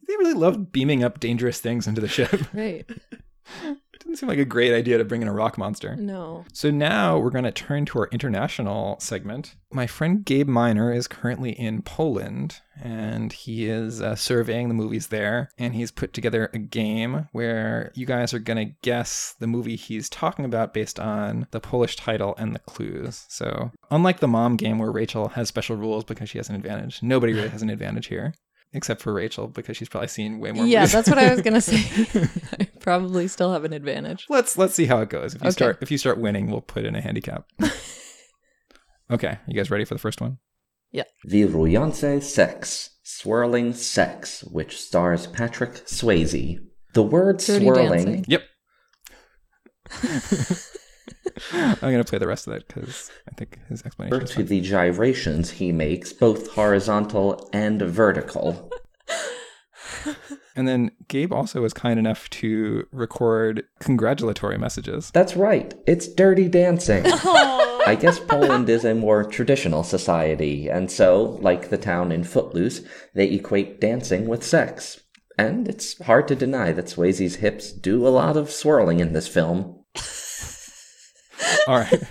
they really love beaming up dangerous things into the ship. Right. Didn't seem like a great idea to bring in a rock monster. No. So now we're going to turn to our international segment. My friend Gabe Miner is currently in Poland and he is uh, surveying the movies there. And he's put together a game where you guys are going to guess the movie he's talking about based on the Polish title and the clues. So, unlike the mom game where Rachel has special rules because she has an advantage, nobody really has an advantage here. Except for Rachel, because she's probably seen way more. Yeah, movies. that's what I was gonna say. I probably still have an advantage. let's let's see how it goes. If you Okay. start if you start winning, we'll put in a handicap. okay, you guys ready for the first one? Yeah. Wirujące Sex, Swirling Sex, which stars Patrick Swayze. The word Dirty swirling. Dancing. Yep. I'm gonna play the rest of that because I think his explanation. refer to the gyrations he makes, both horizontal and vertical. And then Gabe also was kind enough to record congratulatory messages. That's right, it's dirty dancing. I guess Poland is a more traditional society, and so, like the town in Footloose, they equate dancing with sex. And it's hard to deny that Swayze's hips do a lot of swirling in this film. All right.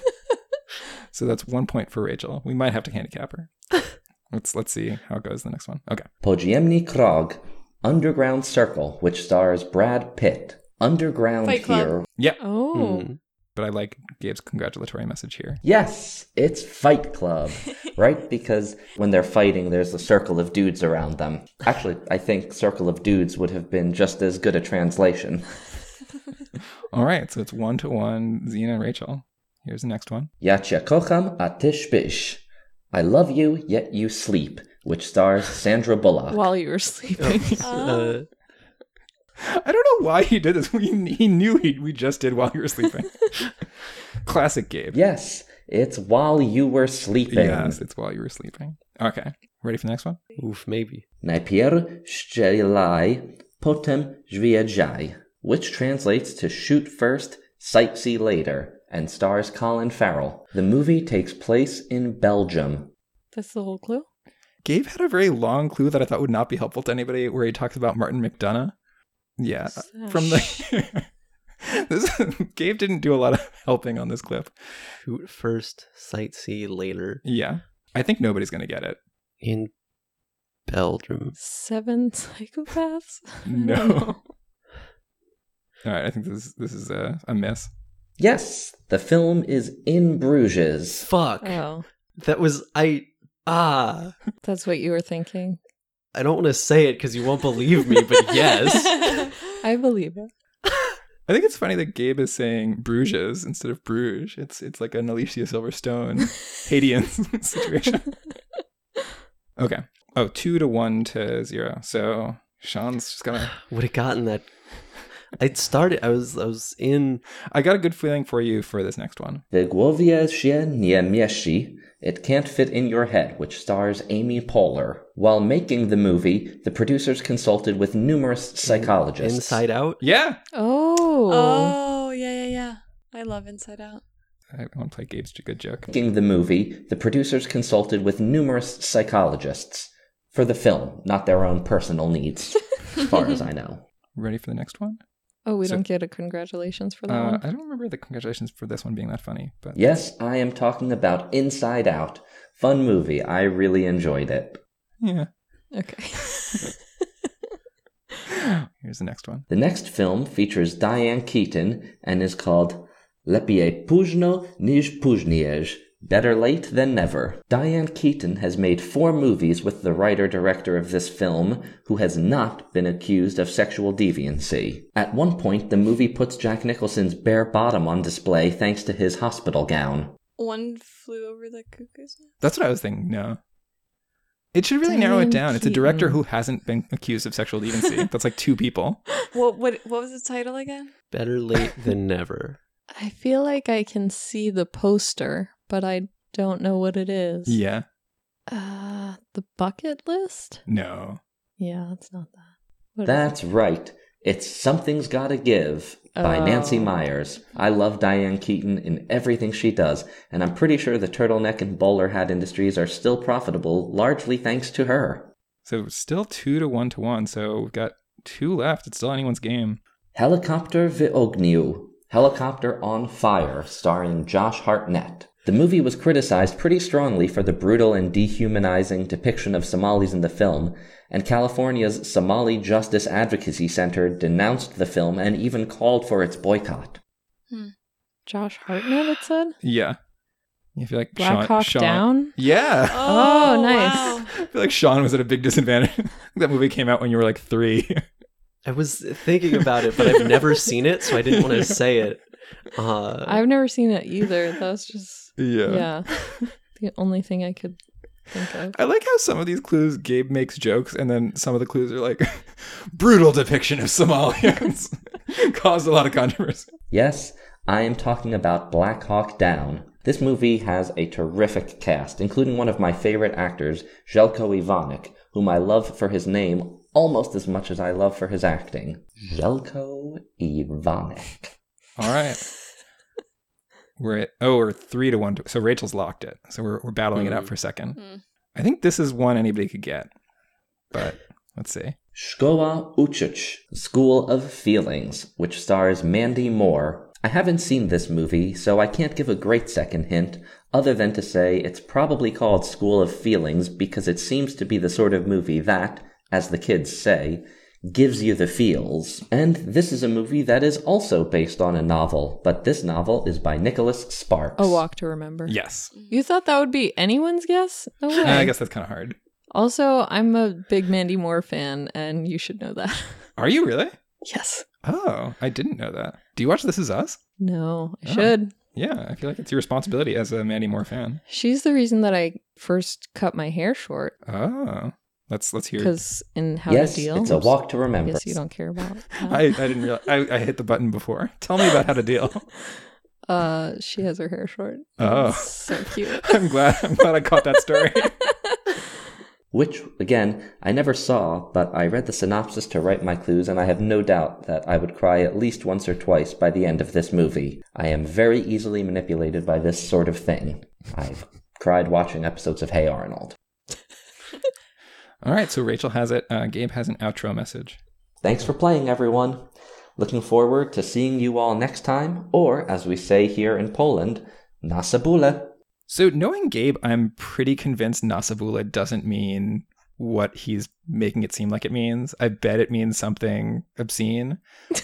so that's one point for Rachel. We might have to handicap her. Let's let's see how it goes. The next one. Okay. Podziemny Krąg, Underground Circle, which stars Brad Pitt. Underground Fight Club. here. Yeah. Oh. Hmm. But I like Gabe's congratulatory message here. Yes, it's Fight Club, right? Because when they're fighting, there's a circle of dudes around them. Actually, I think Circle of Dudes would have been just as good a translation. All right. So it's one to one. Zena and Rachel. Here's the next one. Ja cię kocham, a ty śpisz. I love you, yet you sleep, which stars Sandra Bullock. While you were sleeping. Uh, I don't know why he did this. He, he knew he, we just did while you were sleeping. Classic Gabe. Yes, it's while you were sleeping. Yes, it's while you were sleeping. Okay. Ready for the next one? oof, maybe. Najpierw strzelaj, potem zwiedzaj, which translates to shoot first, sightsee later, and stars Colin Farrell. The movie takes place in Belgium. That's the whole clue. Gabe had a very long clue that I thought would not be helpful to anybody where he talks about Martin McDonagh. Yeah. From the. this, Gabe didn't do a lot of helping on this clip. Shoot first, sightsee later Yeah. I think nobody's going to get it. in Belgium. Seven psychopaths. No. All right. I think this, this is a, a miss. Yes, the film is in Bruges. Fuck. Oh, That was I. Ah. that's what you were thinking. I don't want to say it because you won't believe me, but yes. I believe it. I think it's funny that Gabe is saying Bruges instead of Bruges. It's it's like an Alicia Silverstone Haitian situation. Okay. Oh, two to one to zero. So Sean's just gonna. Would have gotten that. I started. I was. I was in. I got a good feeling for you for this next one. W głowie się nie mieści, It Can't Fit in Your Head, which stars Amy Poehler. While making the movie, the producers consulted with numerous psychologists. Inside Out. Yeah. Oh. Oh, yeah, yeah, yeah. I love Inside Out. I want to play Gabe's good joke. Making the movie, the producers consulted with numerous psychologists for the film, not their own personal needs, as far as I know. Ready for the next one? Oh, we So- don't get a congratulations for that Uh, one. I don't remember the congratulations for this one being that funny, but Yes, I am talking about Inside Out. Fun movie. I really enjoyed it. yeah. Okay. Here's the next one. The next film features Diane Keaton and is called Lepiej późno niż później. Better late than never. Diane Keaton has made four movies with the writer director of this film, who has not been accused of sexual deviancy. At one point, the movie puts Jack Nicholson's bare bottom on display thanks to his hospital gown. One flew over the cuckoo's nest. That's what I was thinking. No. It should really narrow it down. It's a director who hasn't been accused of sexual deviancy. That's like two people. What what what was the title again? Better late than never. I feel like I can see the poster, but I don't know what it is. Yeah. Uh, the bucket list? No. Yeah, it's not that. What is That's right. It's Something's Gotta Give by Oh. Nancy Meyers. I love Diane Keaton in everything she does, and I'm pretty sure the turtleneck and bowler hat industries are still profitable, largely thanks to her. So still two to one to one. So we've got two left. It's still anyone's game. Helicopter v Ogniu, Helicopter on Fire, starring Josh Hartnett. The movie was criticized pretty strongly for the brutal and dehumanizing depiction of Somalis in the film, and California's Somali Justice Advocacy Center denounced the film and even called for its boycott. Josh Hartnett, it said? Yeah. You feel like Black Sean, Hawk Sean- Down? Yeah. Oh, nice. wow. I feel like Sean was at a big disadvantage. that movie came out when you were like three. I was thinking about it, but I've never seen it, so I didn't want to say it. Uh, I've never seen it either. That's just, yeah. yeah, the only thing I could think of. I like how some of these clues Gabe makes jokes, and then some of the clues are like brutal depiction of Somalians. Caused a lot of controversy. Yes, I am talking about Black Hawk Down. This movie has a terrific cast, including one of my favorite actors, Željko Ivanek, whom I love for his name almost as much as I love for his acting. Željko Ivanek. All right. We're at oh, we're three to one. To, so Rachel's locked it. So we're we're battling it out Mhm. for a second. Hmm. I think this is one anybody could get, but let's see. Szkoła Uczuć, School of Feelings, which stars Mandy Moore. I haven't seen this movie, so I can't give a great second hint, other than to say it's probably called School of Feelings because it seems to be the sort of movie that, as the kids say, gives you the feels. And this is a movie that is also based on a novel, but this novel is by Nicholas Sparks. A Walk to Remember. Yes. You thought that would be anyone's guess? No way. I guess that's kind of hard. Also, I'm a big Mandy Moore fan, and you should know that. Are you really? yes. Oh, I didn't know that. Do you watch This Is Us? No, I Oh. should. Yeah, I feel like it's your responsibility as a Mandy Moore fan. She's the reason that I first cut my hair short Oh, let's let's hear. because in How yes, to Deal. it's a walk to remember. Yes, you don't care about. I, I didn't realize I, I hit the button before. Tell me about how to deal. Uh, she has her hair short. Oh. It's so cute. I'm glad I'm glad I caught that story. Which, again, I never saw, but I read the synopsis to write my clues, and I have no doubt that I would cry at least once or twice by the end of this movie. I am very easily manipulated by this sort of thing. I've cried watching episodes of Hey Arnold. All right, so Rachel has it. Uh, Gabe has an outro message. Thanks for playing, everyone. Looking forward to seeing you all next time, or as we say here in Poland, nasabule. So knowing Gabe, I'm pretty convinced Nasabula doesn't mean what he's making it seem like it means. I bet it means something obscene,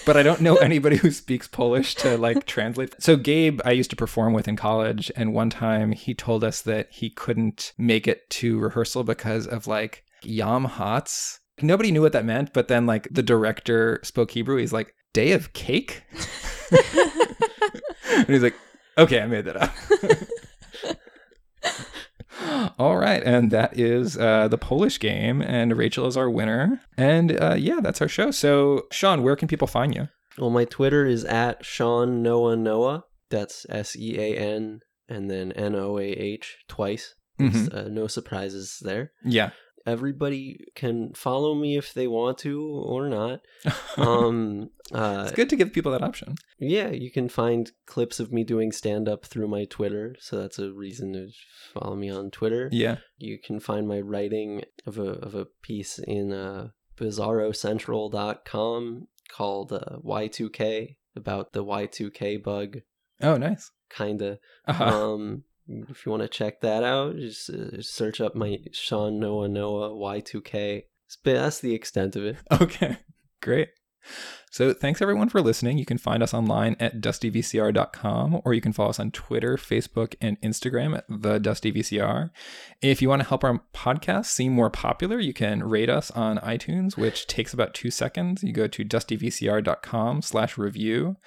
but I don't know anybody who speaks Polish to like translate. So Gabe, I used to perform with in college, and one time he told us that he couldn't make it to rehearsal because of like yam hots. Nobody knew what that meant, but then like the director spoke Hebrew. He's like, "Day of cake," and he's like, "Okay, I made that up." All right, and that is uh, the Polish game, and Rachel is our winner. And uh, yeah, that's our show. So, Sean, where can people find you? well, my Twitter is at Sean Noah Noah. That's S E A N and then N O A H twice. Mhm. Uh, no surprises there. Yeah. Everybody can follow me if they want to or not. Um, uh, it's good to give people that option. Yeah, you can find clips of me doing stand up through my Twitter, so that's a reason to follow me on Twitter. Yeah. You can find my writing of a of a piece in uh, bizarrocentral.com called uh, Y2K about the Y2K bug, Oh, nice. kind of. Uh-huh. Um, if you want to check that out, just uh, search up my Sean Noah Noah Y2K. But That's the extent of it. Okay, great. So thanks everyone for listening. You can find us online at dustyvcr.com or you can follow us on Twitter, Facebook, and Instagram at the Dusty VCR. If you want to help our podcast seem more popular, you can rate us on iTunes, which takes about two seconds. You go to dustyvcr.com slash review.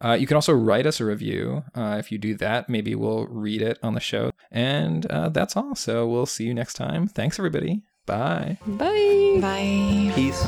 Uh, you can also write us a review. Uh, if you do that, maybe we'll read it on the show. And uh, that's all. So we'll see you next time. Thanks, everybody. Bye. Bye. Bye. Peace.